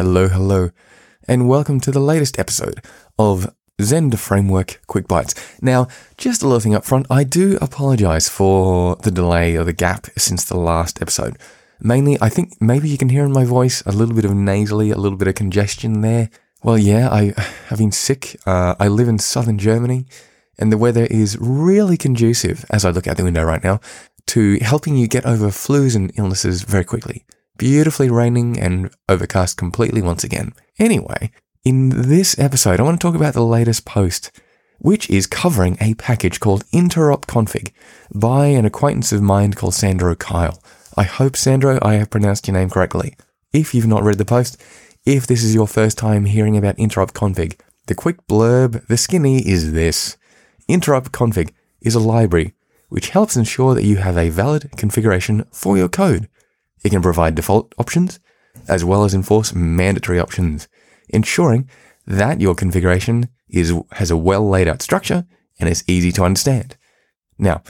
Hello, hello, and welcome to the latest episode of Zend Framework Quick Bites. Now, just a little thing up front, I do apologize for the delay or the gap since the last episode. Mainly, I think maybe you can hear in my voice a little bit of nasally, a little bit of congestion there. Well, yeah, I have been sick. Uh, I live in southern Germany, and the weather is really conducive, as I look out the window right now, to helping you get over flus and illnesses very quickly. Beautifully raining and overcast completely once again. Anyway, in this episode, I want to talk about the latest post, which is covering a package called Interop Config by an acquaintance of mine called Sandro Keil. I hope, Sandro, I have pronounced your name correctly. If you've not read the post, if this is your first time hearing about Interop Config, the quick blurb, the skinny is this. Interop Config is a library which helps ensure that you have a valid configuration for your code. It can provide default options as well as enforce mandatory options, ensuring that your configuration is, has a well laid out structure and is easy to understand. Now,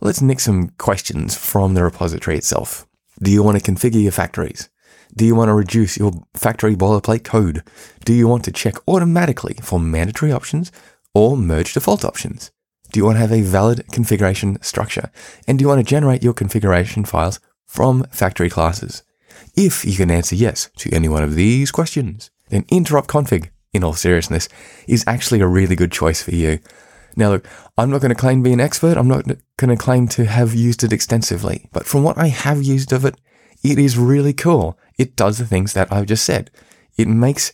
let's nick some questions from the repository itself. Do you want to configure your factories? Do you want to reduce your factory boilerplate code? Do you want to check automatically for mandatory options or merge default options? Do you want to have a valid configuration structure? And do you want to generate your configuration files from factory classes? If you can answer yes to any one of these questions, then Interop Config, in all seriousness, is actually a really good choice for you. Now, look, I'm not going to claim to be an expert. I'm not going to claim to have used it extensively, but from what I have used of it, it is really cool. It does the things that I've just said. It makes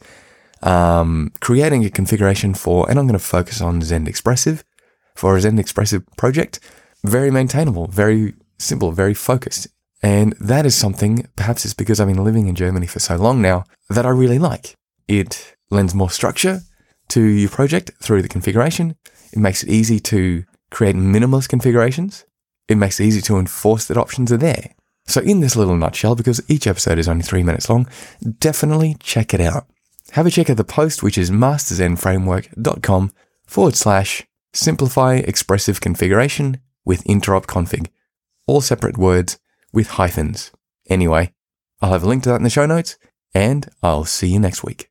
um, creating a configuration for, and I'm going to focus on Zend Expressive for a Zend Expressive project, very maintainable, very simple, very focused. And that is something, perhaps it's because I've been living in Germany for so long now, that I really like. It lends more structure to your project through the configuration. It makes it easy to create minimalist configurations. It makes it easy to enforce that options are there. So, in this little nutshell, because each episode is only three minutes long, definitely check it out. Have a check at the post, which is masterzendframework.com forward slash simplify expressive configuration with interop config. All separate words with hyphens. Anyway, I'll have a link to that in the show notes, and I'll see you next week.